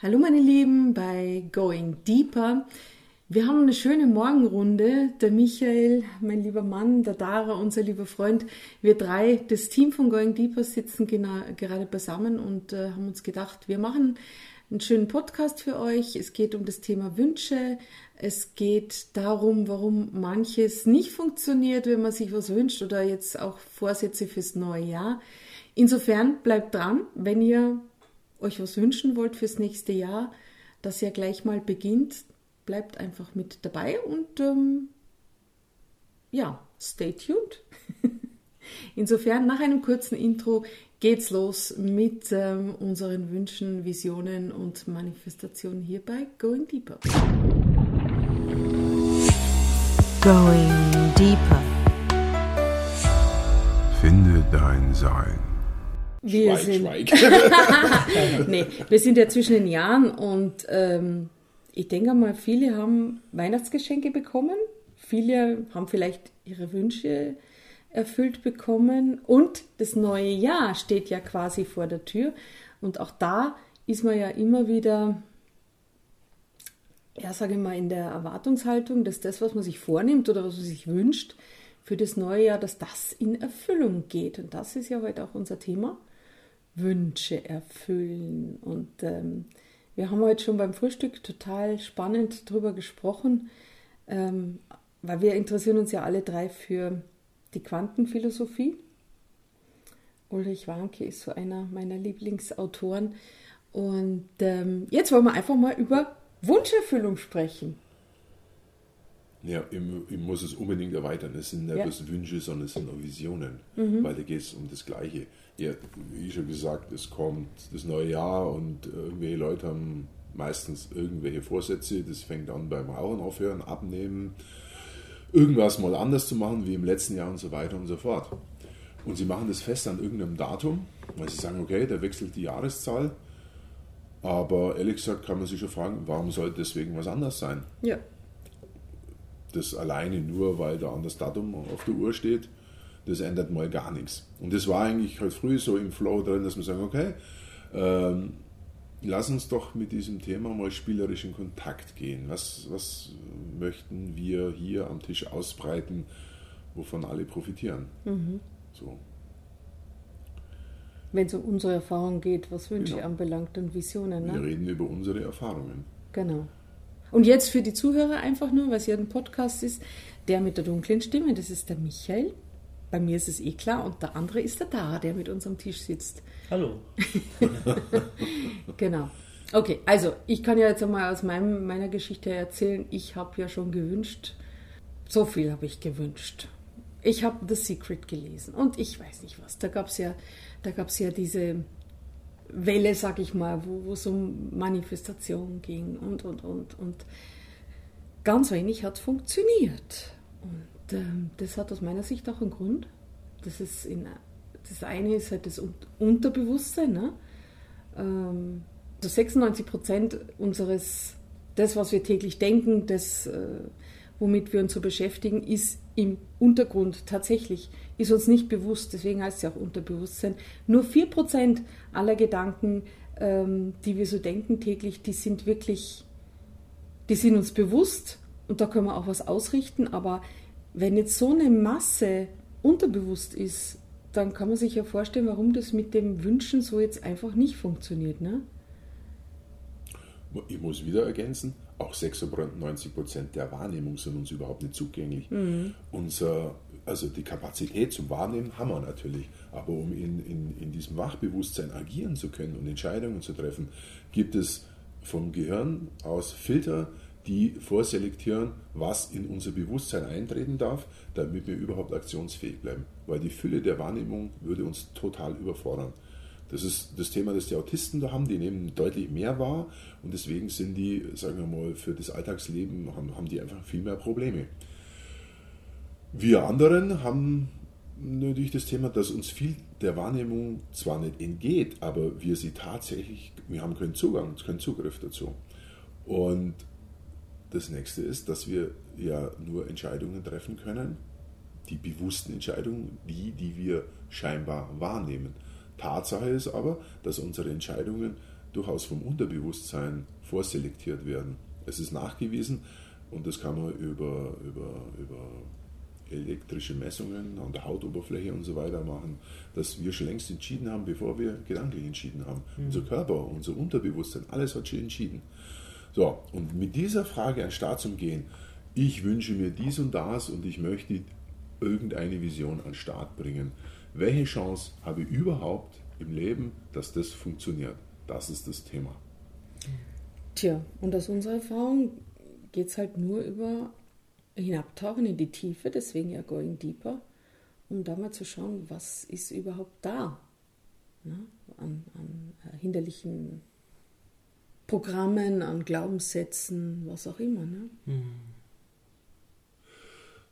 Hallo meine Lieben bei Going Deeper. Wir haben eine schöne Morgenrunde. Der Michael, mein lieber Mann, der Dara, unser lieber Freund, wir drei, das Team von Going Deeper sitzen genau, gerade beisammen und äh, haben uns gedacht, wir machen einen schönen Podcast für euch. Es geht um das Thema Wünsche. Es geht darum, warum manches nicht funktioniert, wenn man sich was wünscht oder jetzt auch Vorsätze fürs neue Jahr. Insofern bleibt dran, wenn ihr euch was wünschen wollt fürs nächste Jahr, das ja gleich mal beginnt, bleibt einfach mit dabei und ähm, ja, stay tuned. Insofern, nach einem kurzen Intro geht's los mit ähm, unseren Wünschen, Visionen und Manifestationen hier bei Going Deeper. Going Deeper. Finde dein Sein. Wir Schweig, sind, schweig. nee, wir sind ja zwischen den Jahren und ähm, ich denke mal, viele haben Weihnachtsgeschenke bekommen, viele haben vielleicht ihre Wünsche erfüllt bekommen und das neue Jahr steht ja quasi vor der Tür und auch da ist man ja immer wieder, ja, sage ich mal, in der Erwartungshaltung, dass das, was man sich vornimmt oder was man sich wünscht für das neue Jahr, dass das in Erfüllung geht. Und das ist ja heute auch unser Thema. Wünsche erfüllen. Und ähm, wir haben heute schon beim Frühstück total spannend darüber gesprochen, ähm, weil wir interessieren uns ja alle drei für die Quantenphilosophie. Ulrich Warnke ist so einer meiner Lieblingsautoren. Und ähm, jetzt wollen wir einfach mal über Wunscherfüllung sprechen. Ja, ich, ich muss es unbedingt erweitern. Es sind nicht Ja. bloß Wünsche, sondern es sind auch Visionen. Weil da geht es um das Gleiche. Ja, wie schon gesagt, es kommt das neue Jahr und irgendwelche Leute haben meistens irgendwelche Vorsätze. Das fängt an beim Rauchen aufhören, abnehmen, irgendwas mal anders zu machen wie im letzten Jahr und so weiter und so fort. Und sie machen das fest an irgendeinem Datum, weil sie sagen, okay, da wechselt die Jahreszahl. Aber ehrlich gesagt kann man sich schon fragen, warum sollte deswegen was anders sein? Ja. Das alleine nur, weil da an das Datum auf der Uhr steht, das ändert mal gar nichts. Und das war eigentlich halt früh so im Flow drin, dass wir sagen, okay, ähm, lass uns doch mit diesem Thema mal spielerisch in Kontakt gehen. Was, was möchten wir hier am Tisch ausbreiten, wovon alle profitieren? So. Wenn es um unsere Erfahrung geht, was Wünsche Genau. anbelangt und Visionen. Wir Ne? reden über unsere Erfahrungen. Genau. Und jetzt für die Zuhörer einfach nur, weil es ja ein Podcast ist, der mit der dunklen Stimme, das ist der Michael. Bei mir ist es eh klar. Und der andere ist der Dara, der mit uns am Tisch sitzt. Hallo. Genau. Okay, also ich kann ja jetzt einmal aus meinem, meiner Geschichte erzählen. Ich habe ja schon gewünscht, so viel habe ich gewünscht. Ich habe The Secret gelesen und ich weiß nicht was. Da gab es ja, da gab's ja diese Welle, sag ich mal, wo es um Manifestation ging und, und, und. Und ganz wenig hat funktioniert. Und ähm, das hat aus meiner Sicht auch einen Grund. Das, ist in, das eine ist halt das Un- Unterbewusstsein. Ne? Ähm, so 96 Prozent unseres, das, was wir täglich denken, das, äh, womit wir uns so beschäftigen, ist im Untergrund tatsächlich, ist uns nicht bewusst, deswegen heißt es ja auch Unterbewusstsein. Nur 4 Prozent aller Gedanken, ähm, die wir so denken täglich, die sind wirklich, die sind uns bewusst und da können wir auch was ausrichten, aber wenn jetzt so eine Masse unterbewusst ist, dann kann man sich ja vorstellen, warum das mit dem Wünschen so jetzt einfach nicht funktioniert. Ne? Ich muss wieder ergänzen, auch 96 Prozent der Wahrnehmung sind uns überhaupt nicht zugänglich. Unser, also die Kapazität zum Wahrnehmen haben wir natürlich, aber um in, in, in diesem Wachbewusstsein agieren zu können und Entscheidungen zu treffen, gibt es vom Gehirn aus Filter, die vorselektieren, was in unser Bewusstsein eintreten darf, damit wir überhaupt aktionsfähig bleiben. Weil die Fülle der Wahrnehmung würde uns total überfordern. Das ist das Thema, das die Autisten da haben. Die nehmen deutlich mehr wahr und deswegen sind die, sagen wir mal, für das Alltagsleben haben, haben die einfach viel mehr Probleme. Wir anderen haben natürlich das Thema, dass uns viel der Wahrnehmung zwar nicht entgeht, aber wir sie tatsächlich, wir haben keinen Zugang, keinen Zugriff dazu. Und das nächste ist, dass wir ja nur Entscheidungen treffen können, die bewussten Entscheidungen, die, die wir scheinbar wahrnehmen. Tatsache ist aber, dass unsere Entscheidungen durchaus vom Unterbewusstsein vorselektiert werden. Es ist nachgewiesen und das kann man über, über, über elektrische Messungen an der Hautoberfläche und so weiter machen, dass wir schon längst entschieden haben, bevor wir gedanklich entschieden haben. Mhm. Unser Körper, unser Unterbewusstsein, alles hat schon entschieden. So, und mit dieser Frage an Start zum Gehen, ich wünsche mir dies und das und ich möchte irgendeine Vision an Start bringen. Welche Chance habe ich überhaupt im Leben, dass das funktioniert? Das ist das Thema. Tja, und aus unserer Erfahrung geht es halt nur über Hinabtauchen in die Tiefe, deswegen ja Going Deeper, um da mal zu schauen, was ist überhaupt da ne? an, an äh, hinderlichen Programmen, an Glaubenssätzen, was auch immer. Ne? Mhm.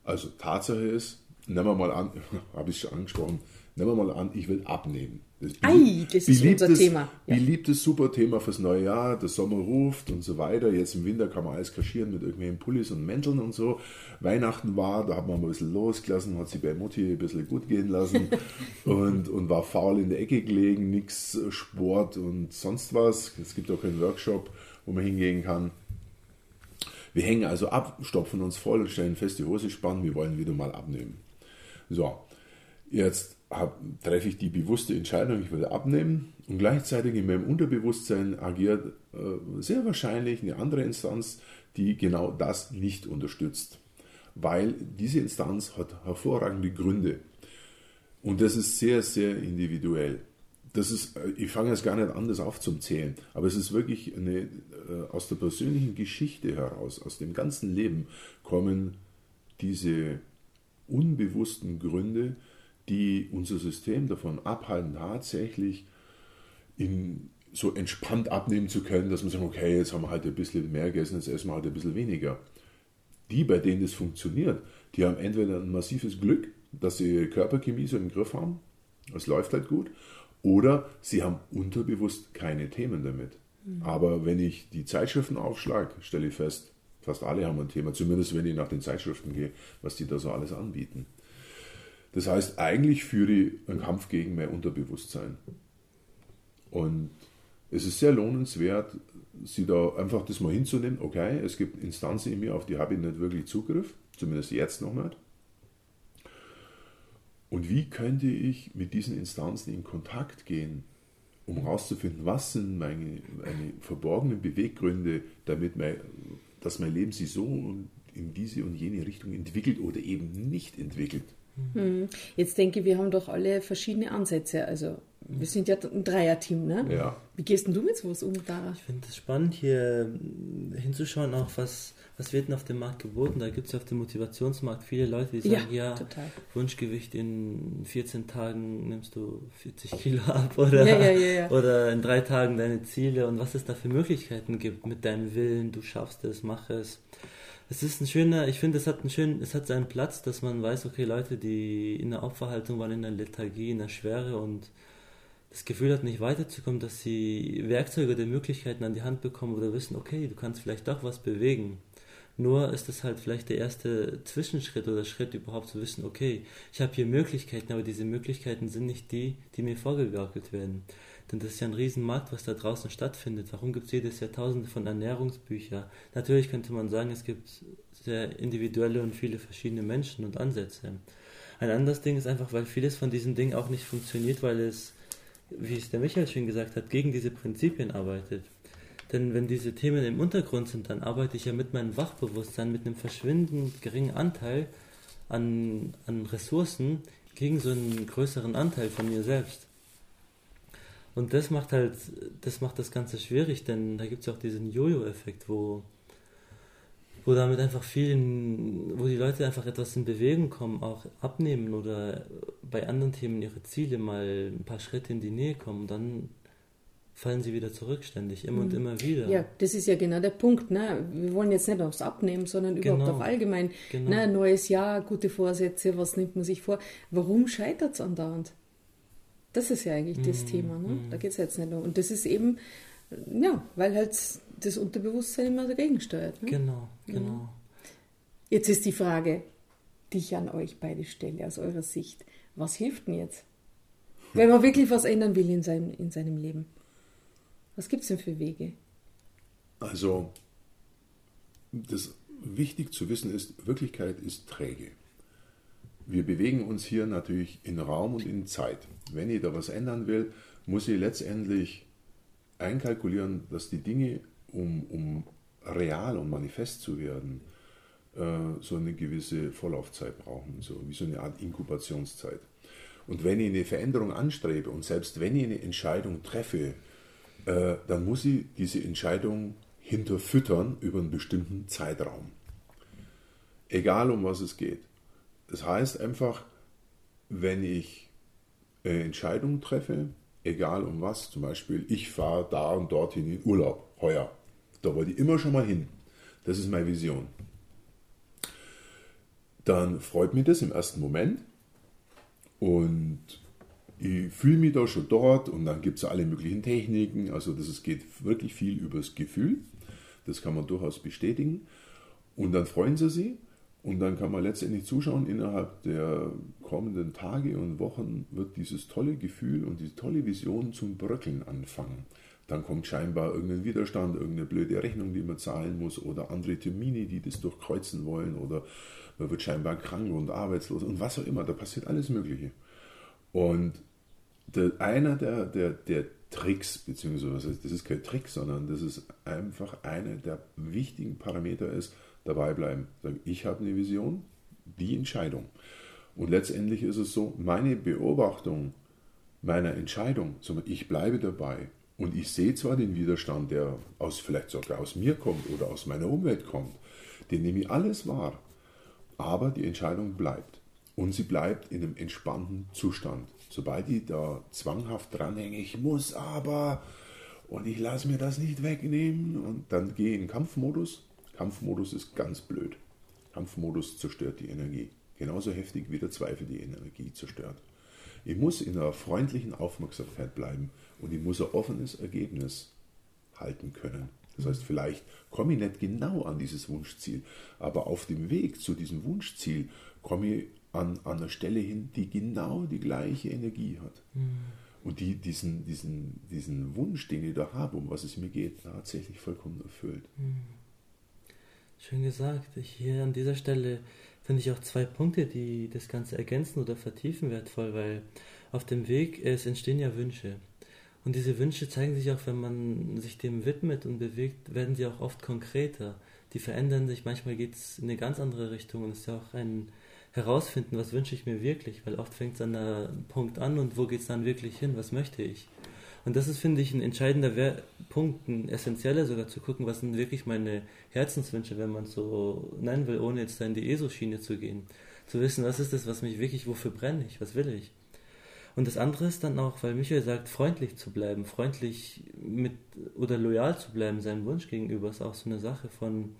Also Tatsache ist, nehmen wir mal an, habe ich schon angesprochen, nehmen wir mal an, ich will abnehmen. Das, Ei, das ist unser Thema. Ja. Beliebtes, super Thema fürs neue Jahr, der Sommer ruft und so weiter. Jetzt im Winter kann man alles kaschieren mit irgendwelchen Pullis und Mänteln und so. Weihnachten war, da hat man mal ein bisschen losgelassen, hat sich bei Mutti ein bisschen gut gehen lassen und, und war faul in der Ecke gelegen, nichts Sport und sonst was. Es gibt auch keinen Workshop, wo man hingehen kann. Wir hängen also ab, stopfen uns voll und stellen fest, die Hose spannen, wir wollen wieder mal abnehmen. So, jetzt hab, treffe ich die bewusste Entscheidung, ich will abnehmen und gleichzeitig in meinem Unterbewusstsein agiert äh, sehr wahrscheinlich eine andere Instanz, die genau das nicht unterstützt. Weil diese Instanz hat hervorragende Gründe. Und das ist sehr, sehr individuell. Das ist, äh, ich fange jetzt gar nicht an, das aufzuzählen, aber es ist wirklich eine, äh, aus der persönlichen Geschichte heraus, aus dem ganzen Leben kommen diese unbewussten Gründe, die unser System davon abhalten, tatsächlich in, so entspannt abnehmen zu können, dass man sagt, okay, jetzt haben wir halt ein bisschen mehr gegessen, jetzt essen wir halt ein bisschen weniger. Die, bei denen das funktioniert, die haben entweder ein massives Glück, dass sie Körperchemie so im Griff haben, es läuft halt gut, oder sie haben unterbewusst keine Themen damit. Mhm. Aber wenn ich die Zeitschriften aufschlage, stelle ich fest, fast alle haben ein Thema, zumindest wenn ich nach den Zeitschriften gehe, was die da so alles anbieten. Das heißt, eigentlich führe ich einen Kampf gegen mein Unterbewusstsein. Und es ist sehr lohnenswert, sie da einfach das mal hinzunehmen. Okay, es gibt Instanzen in mir, auf die habe ich nicht wirklich Zugriff, zumindest jetzt noch nicht. Und wie könnte ich mit diesen Instanzen in Kontakt gehen, um herauszufinden, was sind meine, meine verborgenen Beweggründe, damit mein, dass mein Leben sich so in diese und jene Richtung entwickelt oder eben nicht entwickelt. Hm. Jetzt denke ich, wir haben doch alle verschiedene Ansätze. Also wir sind ja ein Dreierteam, ne? Ja. Wie gehst denn du mit sowas um, Dara? Ich finde es spannend, hier hinzuschauen, auch was, was wird denn auf dem Markt geboten. Da gibt es ja auf dem Motivationsmarkt viele Leute, die sagen, ja, ja Wunschgewicht in 14 Tagen nimmst du 40 Kilo ab oder, ja, ja, oder in drei Tagen deine Ziele und was es da für Möglichkeiten gibt mit deinem Willen, du schaffst es, mach es es ist ein schöner, ich finde, es hat einen schönen, es hat seinen Platz, dass man weiß, okay, Leute, die in der Opferhaltung waren, in der Lethargie, in der Schwere und das Gefühl hat, nicht weiterzukommen, dass sie Werkzeuge oder Möglichkeiten an die Hand bekommen oder wissen, okay, du kannst vielleicht doch was bewegen. Nur ist das halt vielleicht der erste Zwischenschritt oder Schritt überhaupt zu wissen, okay, ich habe hier Möglichkeiten, aber diese Möglichkeiten sind nicht die, die mir vorgegaukelt werden. Denn das ist ja ein Riesenmarkt, was da draußen stattfindet. Warum gibt es jedes Jahr tausende von Ernährungsbüchern? Natürlich könnte man sagen, es gibt sehr individuelle und viele verschiedene Menschen und Ansätze. Ein anderes Ding ist einfach, weil vieles von diesen Dingen auch nicht funktioniert, weil es, wie es der Michael schon gesagt hat, gegen diese Prinzipien arbeitet. Denn wenn diese Themen im Untergrund sind, dann arbeite ich ja mit meinem Wachbewusstsein, mit einem verschwindend geringen Anteil an, an Ressourcen gegen so einen größeren Anteil von mir selbst. Und das macht halt, das macht das Ganze schwierig, denn da gibt es ja auch diesen Jojo-Effekt, wo, wo damit einfach vielen, wo die Leute einfach etwas in Bewegung kommen, auch abnehmen oder bei anderen Themen ihre Ziele mal ein paar Schritte in die Nähe kommen, dann fallen sie wieder zurück ständig, immer mhm. und immer wieder. Ja, das ist ja genau der Punkt. Ne? Wir wollen jetzt nicht aufs Abnehmen, sondern überhaupt genau. auch allgemein. Genau. Ne? Neues Jahr, gute Vorsätze, was nimmt man sich vor? Warum scheitert es andauernd? Das ist ja eigentlich das mhm. Thema. Ne? Da geht es jetzt nicht um. Und das ist eben, ja, weil halt das Unterbewusstsein immer dagegen steuert. Ne? Genau, genau. Ja. Jetzt ist die Frage, die ich an euch beide stelle, aus eurer Sicht. Was hilft denn jetzt? Wenn man wirklich was ändern will in seinem, in seinem Leben. Was gibt es denn für Wege? Also, das wichtig zu wissen ist, Wirklichkeit ist träge. Wir bewegen uns hier natürlich in Raum und in Zeit. Wenn da was ändern will, muss ich letztendlich einkalkulieren, dass die Dinge, um, um real und manifest zu werden, äh, so eine gewisse Vorlaufzeit brauchen, so wie so eine Art Inkubationszeit. Und wenn ich eine Veränderung anstrebe und selbst wenn ich eine Entscheidung treffe, äh, dann muss ich diese Entscheidung hinterfüttern über einen bestimmten Zeitraum. Egal um was es geht. Das heißt einfach, wenn ich eine Entscheidung treffe, egal um was, zum Beispiel, ich fahre da und dorthin in Urlaub, heuer. Da wollte ich immer schon mal hin. Das ist meine Vision. Dann freut mich das im ersten Moment und ich fühle mich da schon dort und dann gibt es alle möglichen Techniken. Also das, es geht wirklich viel übers Gefühl. Das kann man durchaus bestätigen. Und dann freuen sie sich und dann kann man letztendlich zuschauen, innerhalb der kommenden Tage und Wochen wird dieses tolle Gefühl und diese tolle Vision zum Bröckeln anfangen. Dann kommt scheinbar irgendein Widerstand, irgendeine blöde Rechnung, die man zahlen muss oder andere Termine, die das durchkreuzen wollen oder man wird scheinbar krank und arbeitslos und was auch immer. Da passiert alles Mögliche. Und der, einer der, der, der Tricks, beziehungsweise das ist kein Trick, sondern das ist einfach einer der wichtigen Parameter ist, dabei bleiben. Ich habe eine Vision, die Entscheidung. Und letztendlich ist es so, meine Beobachtung meiner Entscheidung, ich bleibe dabei und ich sehe zwar den Widerstand, der aus, vielleicht sogar aus mir kommt oder aus meiner Umwelt kommt, den nehme ich alles wahr, aber die Entscheidung bleibt. Und sie bleibt in einem entspannten Zustand. Sobald ich da zwanghaft dranhänge, ich muss aber und ich lasse mir das nicht wegnehmen und dann gehe ich in Kampfmodus. Kampfmodus ist ganz blöd. Kampfmodus zerstört die Energie. Genauso heftig wie der Zweifel die Energie zerstört. Ich muss in einer freundlichen Aufmerksamkeit bleiben und ich muss ein offenes Ergebnis halten können. Das heißt, vielleicht komme ich nicht genau an dieses Wunschziel, aber auf dem Weg zu diesem Wunschziel komme ich an, an einer Stelle hin, die genau die gleiche Energie hat. Mhm. Und die diesen, diesen, diesen Wunsch, den ich da habe, um was es mir geht, tatsächlich vollkommen erfüllt. Mhm. Schön gesagt. Hier an dieser Stelle finde ich auch zwei Punkte, die das Ganze ergänzen oder vertiefen wertvoll, weil auf dem Weg, es entstehen ja Wünsche. Und diese Wünsche zeigen sich auch, wenn man sich dem widmet und bewegt, werden sie auch oft konkreter. Die verändern sich, manchmal geht es in eine ganz andere Richtung und es ist ja auch ein herausfinden, was wünsche ich mir wirklich, weil oft fängt es an einem Punkt an und wo geht es dann wirklich hin, was möchte ich. Und das ist, finde ich, ein entscheidender Punkt, ein essentieller sogar zu gucken, was sind wirklich meine Herzenswünsche, wenn man es so nennen will, ohne jetzt da in die ESO-Schiene zu gehen. Zu wissen, was ist das, was mich wirklich, wofür brenne ich, was will ich. Und das andere ist dann auch, weil Michael sagt, freundlich zu bleiben, freundlich mit oder loyal zu bleiben seinem Wunsch gegenüber, ist auch so eine Sache von,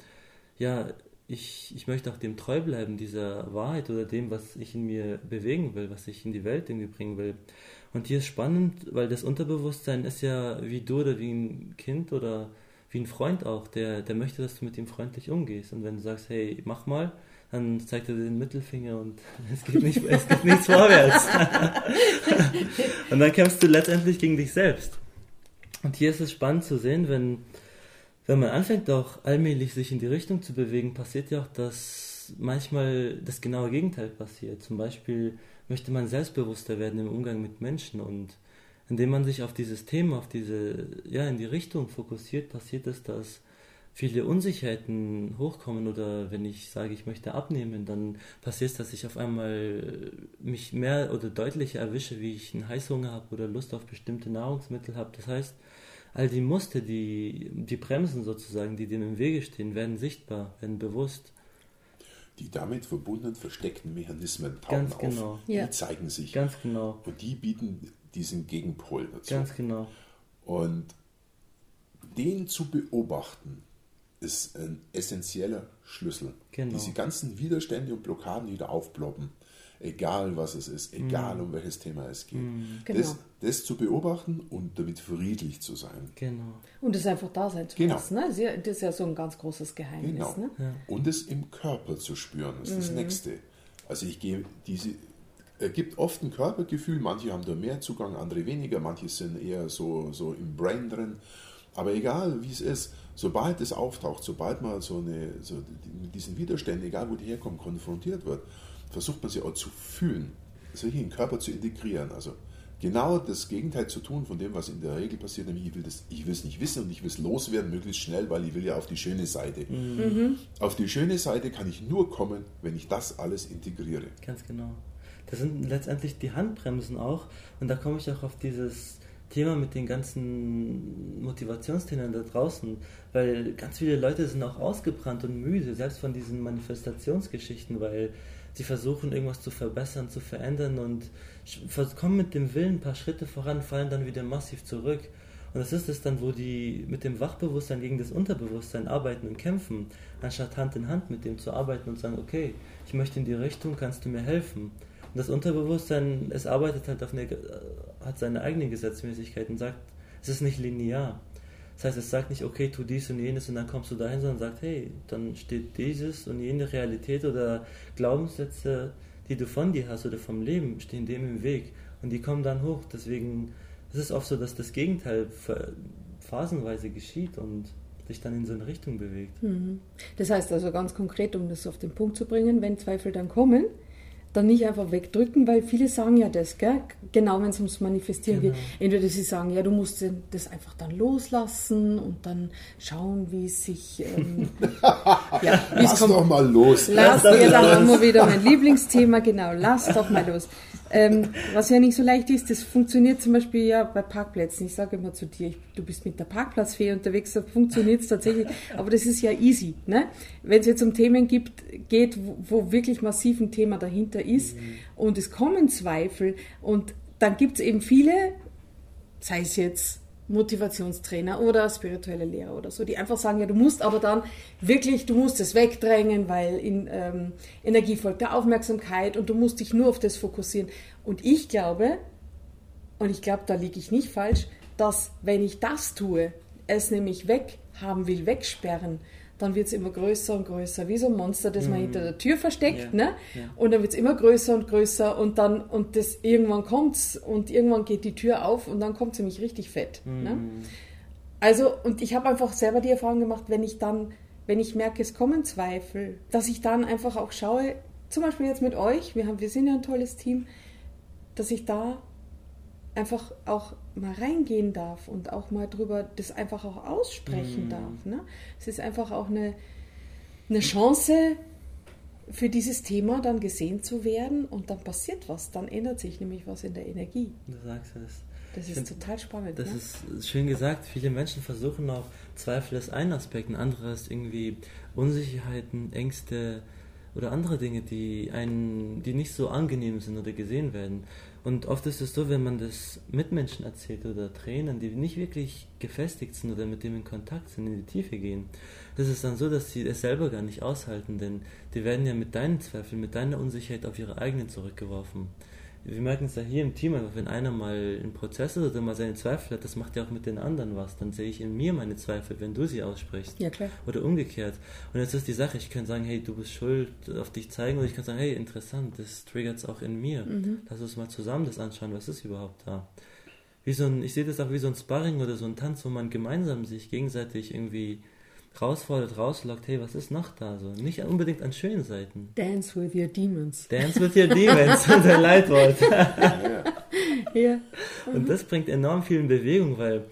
ja, ich, ich möchte auch dem treu bleiben, dieser Wahrheit oder dem, was ich in mir bewegen will, was ich in die Welt irgendwie bringen will. Und hier ist spannend, weil das Unterbewusstsein ist ja wie du oder wie ein Kind oder wie ein Freund auch, der, der möchte, dass du mit ihm freundlich umgehst. Und wenn du sagst, hey, mach mal, dann zeigt er dir den Mittelfinger und es geht, nicht, es geht nichts vorwärts. und dann kämpfst du letztendlich gegen dich selbst. Und hier ist es spannend zu sehen, wenn wenn man anfängt auch allmählich sich in die Richtung zu bewegen, passiert ja auch, dass manchmal das genaue Gegenteil passiert. Zum Beispiel möchte man selbstbewusster werden im Umgang mit Menschen und indem man sich auf dieses Thema, auf diese, ja, in die Richtung fokussiert, passiert es, dass viele Unsicherheiten hochkommen oder wenn ich sage, ich möchte abnehmen, dann passiert es, dass ich auf einmal mich mehr oder deutlicher erwische, wie ich einen Heißhunger habe oder Lust auf bestimmte Nahrungsmittel habe. Das heißt, all die Muster, die, die Bremsen sozusagen, die dem im Wege stehen, werden sichtbar, werden bewusst. Die damit verbundenen versteckten Mechanismen tauchen Ganz genau. auf. Die zeigen sich. Ganz genau. Und die bieten diesen Gegenpol dazu. Ganz genau. Und den zu beobachten, ist ein essentieller Schlüssel. Genau. Diese ganzen Widerstände und Blockaden, die da aufploppen, egal was es ist, egal mm. um welches Thema es geht. Mm. Genau. Das, das, zu beobachten und damit friedlich zu sein. Genau. Und es einfach da sein zu genau. lassen. Ne? Das ist ja so ein ganz großes Geheimnis. Genau. Ne? Ja. Und es im Körper zu spüren, ist mm. das Nächste. Also ich gehe diese, Es gibt oft ein Körpergefühl, manche haben da mehr Zugang, andere weniger, manche sind eher so, so im Brain drin. Aber egal wie es ist, sobald es auftaucht, sobald man so, eine, so mit diesen Widerständen, egal wo die herkommen, konfrontiert wird, versucht man sie auch zu fühlen, sich in den Körper zu integrieren. Also genau das Gegenteil zu tun von dem, was in der Regel passiert, nämlich ich will das, ich will es nicht wissen und ich will es loswerden, möglichst schnell, weil ich will ja auf die schöne Seite. Mhm. Auf die schöne Seite kann ich nur kommen, wenn ich das alles integriere. Ganz genau. Das sind letztendlich die Handbremsen auch und da komme ich auch auf dieses Thema mit den ganzen Motivationsthemen da draußen, weil ganz viele Leute sind auch ausgebrannt und müde, selbst von diesen Manifestationsgeschichten, weil sie versuchen irgendwas zu verbessern, zu verändern und kommen mit dem Willen ein paar Schritte voran, fallen dann wieder massiv zurück. Und das ist es dann, wo die mit dem Wachbewusstsein gegen das Unterbewusstsein arbeiten und kämpfen, anstatt Hand in Hand mit dem zu arbeiten und sagen, okay, ich möchte in die Richtung, kannst du mir helfen? Und das Unterbewusstsein, es arbeitet halt auf eine, hat seine eigenen Gesetzmäßigkeiten und sagt, es ist nicht linear. Das heißt, es sagt nicht, okay, tu dies und jenes und dann kommst du dahin, sondern sagt, hey, dann steht dieses und jene Realität oder Glaubenssätze, die du von dir hast oder vom Leben, stehen dem im Weg und die kommen dann hoch. Deswegen ist es oft so, dass das Gegenteil phasenweise geschieht und sich dann in so eine Richtung bewegt. Mhm. Das heißt also ganz konkret, um das auf den Punkt zu bringen, wenn Zweifel dann kommen, dann nicht einfach wegdrücken, weil viele sagen ja das, gell? genau wenn es ums Manifestieren genau. geht. Entweder sie sagen, ja, du musst das einfach dann loslassen und dann schauen, wie es sich. Ähm, ja, lass kommt. doch mal los. Lass, lass ja, da haben wir wieder mein Lieblingsthema, genau, lass doch mal los. Ähm, was ja nicht so leicht ist, das funktioniert zum Beispiel ja bei Parkplätzen. Ich sage immer zu dir, ich, du bist mit der Parkplatzfee unterwegs, da funktioniert es tatsächlich, aber das ist ja easy. Ne? Wenn es jetzt um Themen gibt, geht, wo, wo wirklich massiv ein Thema dahinter ist mhm. und es kommen Zweifel und dann gibt es eben viele, sei es jetzt Motivationstrainer oder spirituelle Lehrer oder so, die einfach sagen, ja, du musst aber dann wirklich, du musst es wegdrängen, weil in ähm, Energie folgt der Aufmerksamkeit und du musst dich nur auf das fokussieren. Und ich glaube, und ich glaube, da liege ich nicht falsch, dass wenn ich das tue, es nämlich weghaben will, wegsperren, dann wird es immer größer und größer, wie so ein Monster, das man mhm. hinter der Tür versteckt, ja. ne? Ja. Und dann wird es immer größer und größer und dann, und das irgendwann kommt's und irgendwann geht die Tür auf und dann kommt es nämlich richtig fett. Ne? Mhm. Ne? Also, und ich habe einfach selber die Erfahrung gemacht, wenn ich dann, wenn ich merke, es kommen Zweifel, dass ich dann einfach auch schaue, zum Beispiel jetzt mit euch, wir, haben, wir sind ja ein tolles Team, dass ich da einfach auch mal reingehen darf und auch mal drüber das einfach auch aussprechen mm. darf. Ne? Es ist einfach auch eine, eine Chance für dieses Thema dann gesehen zu werden und dann passiert was, dann ändert sich nämlich was in der Energie. Du sagst es. Das ist find, total spannend. Das ne? ist schön gesagt. Viele Menschen versuchen auch Zweifel als einen Aspekt, ein anderes irgendwie Unsicherheiten, Ängste oder andere Dinge, die einen, die nicht so angenehm sind oder gesehen werden. Und oft ist es so, wenn man das Mitmenschen erzählt oder Trainern, die nicht wirklich gefestigt sind oder mit dem in Kontakt sind, in die Tiefe gehen, das ist dann so, dass sie es selber gar nicht aushalten, denn die werden ja mit deinen Zweifeln, mit deiner Unsicherheit auf ihre eigenen zurückgeworfen wir merken es ja hier im Team, einfach wenn einer mal im Prozess ist oder mal seine Zweifel hat, das macht ja auch mit den anderen was. Dann sehe ich in mir meine Zweifel, wenn du sie aussprichst. Ja, klar. Oder umgekehrt. Und jetzt ist die Sache, ich kann sagen, hey, du bist schuld, auf dich zeigen, oder ich kann sagen, hey, interessant, das triggert es auch in mir. Mhm. Lass uns mal zusammen das anschauen, was ist überhaupt da. Wie so ein, ich sehe das auch wie so ein Sparring oder so ein Tanz, wo man gemeinsam sich gegenseitig irgendwie rausfordert, rauslockt, hey, was ist noch da so? Nicht unbedingt an schönen Seiten. Dance with your demons. Dance with your demons, unser Leitwort. ja. Und mhm. das bringt enorm viel in Bewegung, weil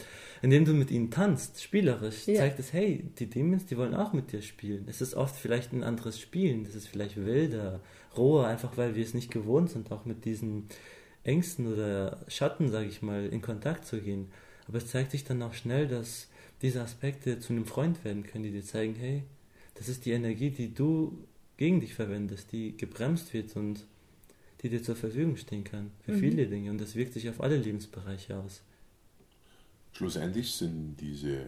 indem du mit ihnen tanzt, spielerisch, ja. zeigt es, hey, die Demons, die wollen auch mit dir spielen. Es ist oft vielleicht ein anderes Spielen, das ist vielleicht wilder, roher, einfach weil wir es nicht gewohnt sind, auch mit diesen Ängsten oder Schatten, sage ich mal, in Kontakt zu gehen. Aber es zeigt sich dann auch schnell, dass diese Aspekte zu einem Freund werden können, die dir zeigen, hey, das ist die Energie, die du gegen dich verwendest, die gebremst wird und die dir zur Verfügung stehen kann für mhm. viele Dinge. Und das wirkt sich auf alle Lebensbereiche aus. Schlussendlich sind diese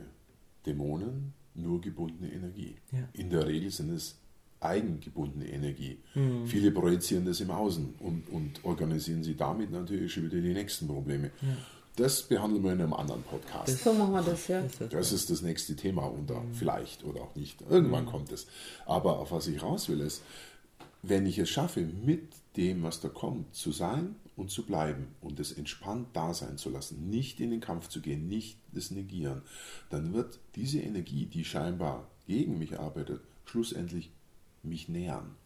Dämonen nur gebundene Energie. Ja. In der Regel sind es eigengebundene Energie. Mhm. Viele projizieren das im Außen und, und organisieren sie damit natürlich schon wieder die nächsten Probleme. Ja. Das behandeln wir in einem anderen Podcast. Das so machen wir das, ja. Das ist das nächste Thema und mhm. vielleicht oder auch nicht. Irgendwann mhm. kommt es. Aber auf was ich raus will, ist, wenn ich es schaffe, mit dem, was da kommt, zu sein und zu bleiben und es entspannt da sein zu lassen, nicht in den Kampf zu gehen, nicht das Negieren, dann wird diese Energie, die scheinbar gegen mich arbeitet, schlussendlich mich nähern.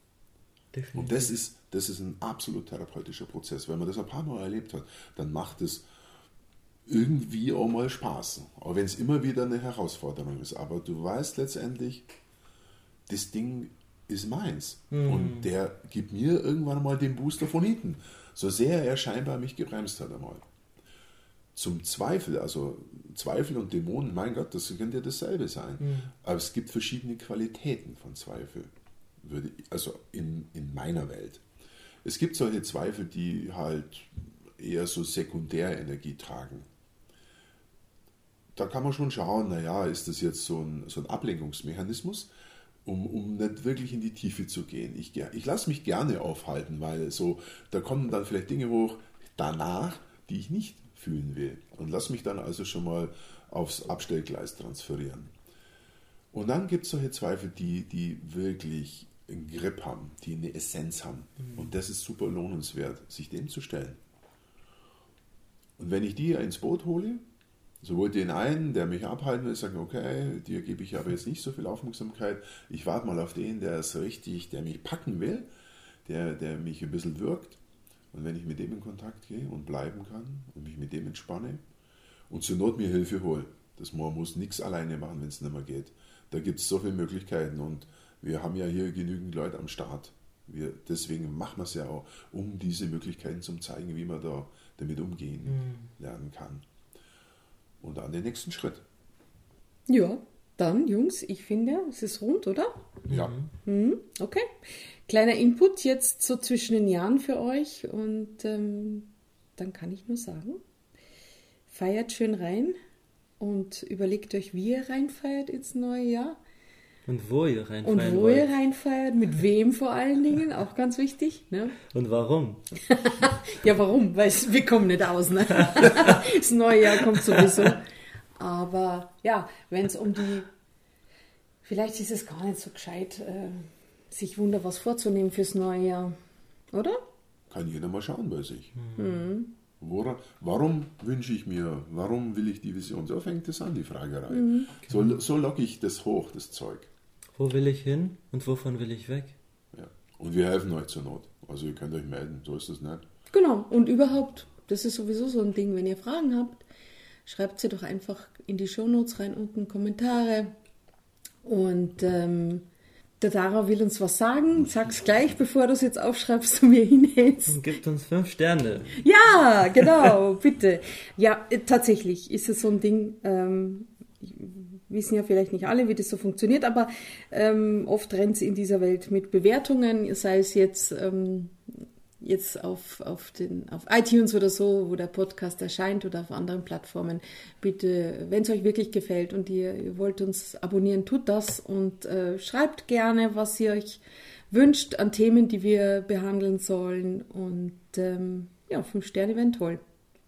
Definitiv. Und das ist, das ist ein absolut therapeutischer Prozess. Wenn man das ein paar Mal erlebt hat, dann macht es irgendwie auch mal Spaß. Auch wenn es immer wieder eine Herausforderung ist. Aber du weißt letztendlich, das Ding ist meins. Mhm. Und der gibt mir irgendwann mal den Booster von hinten. So sehr er scheinbar mich gebremst hat einmal. Zum Zweifel, also Zweifel und Dämonen, mein Gott, das könnte ja dasselbe sein. Mhm. Aber es gibt verschiedene Qualitäten von Zweifel. Würde, also in, in meiner Welt. Es gibt solche Zweifel, die halt eher so Sekundärenergie tragen. Da kann man schon schauen, naja, ist das jetzt so ein, so ein Ablenkungsmechanismus? um, um nicht wirklich in die Tiefe zu gehen. Ich, ich lasse mich gerne aufhalten, weil so, da kommen dann vielleicht Dinge hoch danach, die ich nicht fühlen will. Und lasse mich dann also schon mal aufs Abstellgleis transferieren. Und dann gibt es solche Zweifel, die, die wirklich einen Grip haben, die eine Essenz haben. Mhm. Und das ist super lohnenswert, sich dem zu stellen. Und wenn ich die ins Boot hole, sowohl den einen, der mich abhalten will, sagen, okay, dir gebe ich aber jetzt nicht so viel Aufmerksamkeit, ich warte mal auf den, der es richtig, der mich packen will, der, der mich ein bisschen wirkt. Und wenn ich mit dem in Kontakt gehe und bleiben kann und mich mit dem entspanne und zur Not mir Hilfe hole, das man muss nichts alleine machen, wenn es nicht mehr geht. Da gibt es so viele Möglichkeiten und wir haben ja hier genügend Leute am Start. Wir, deswegen machen wir es ja auch, um diese Möglichkeiten zu zeigen, wie man da damit umgehen mhm. lernen kann und dann den nächsten Schritt. Ja, dann, Jungs, ich finde, es ist rund, oder? Ja. Mhm, okay. Kleiner Input jetzt so zwischen den Jahren für euch und ähm, dann kann ich nur sagen, feiert schön rein und überlegt euch, wie ihr reinfeiert ins neue Jahr. Und wo ihr reinfeiert. Und wo wollt. ihr reinfeiert, mit wem vor allen Dingen, auch ganz wichtig. Ne? Und warum? ja, warum? Weil wir kommen nicht aus. Ne? das neue Jahr kommt sowieso. Aber ja, wenn es um die, vielleicht ist es gar nicht so gescheit, äh, sich wunder was vorzunehmen fürs neue Jahr, oder? Kann jeder mal schauen bei sich. Mhm. Wora, warum wünsche ich mir, warum will ich die Vision? So fängt es an, die Fragerei. Mhm. So, so locke ich das hoch, das Zeug. Wo will ich hin und wovon will ich weg? Ja. Und wir helfen euch zur Not. Also ihr könnt euch melden, so ist das nicht. Genau, und überhaupt, das ist sowieso so ein Ding, wenn ihr Fragen habt, schreibt sie doch einfach in die Shownotes rein, unten Kommentare. Und ähm, der Dara will uns was sagen. Sag's gleich, bevor du es jetzt aufschreibst und mir hinhältst. Und gibt uns fünf Sterne. Ja, genau, bitte. Ja, äh, tatsächlich ist es so ein Ding. Ähm, wissen ja vielleicht nicht alle, wie das so funktioniert, aber ähm, oft rennt es in dieser Welt mit Bewertungen, sei es jetzt, ähm, jetzt auf, auf, den, auf iTunes oder so, wo der Podcast erscheint oder auf anderen Plattformen. Bitte, wenn es euch wirklich gefällt und ihr, ihr, wollt uns abonnieren, tut das und äh, schreibt gerne, was ihr euch wünscht an Themen, die wir behandeln sollen. Und ähm, ja, fünf Sterne wären toll.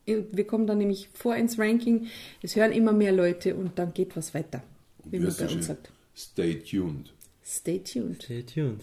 Wir kommen dann nämlich vor ins Ranking. Es hören immer mehr Leute und dann geht was weiter, wie man bei uns sagt. Stay tuned. Stay tuned. Stay tuned.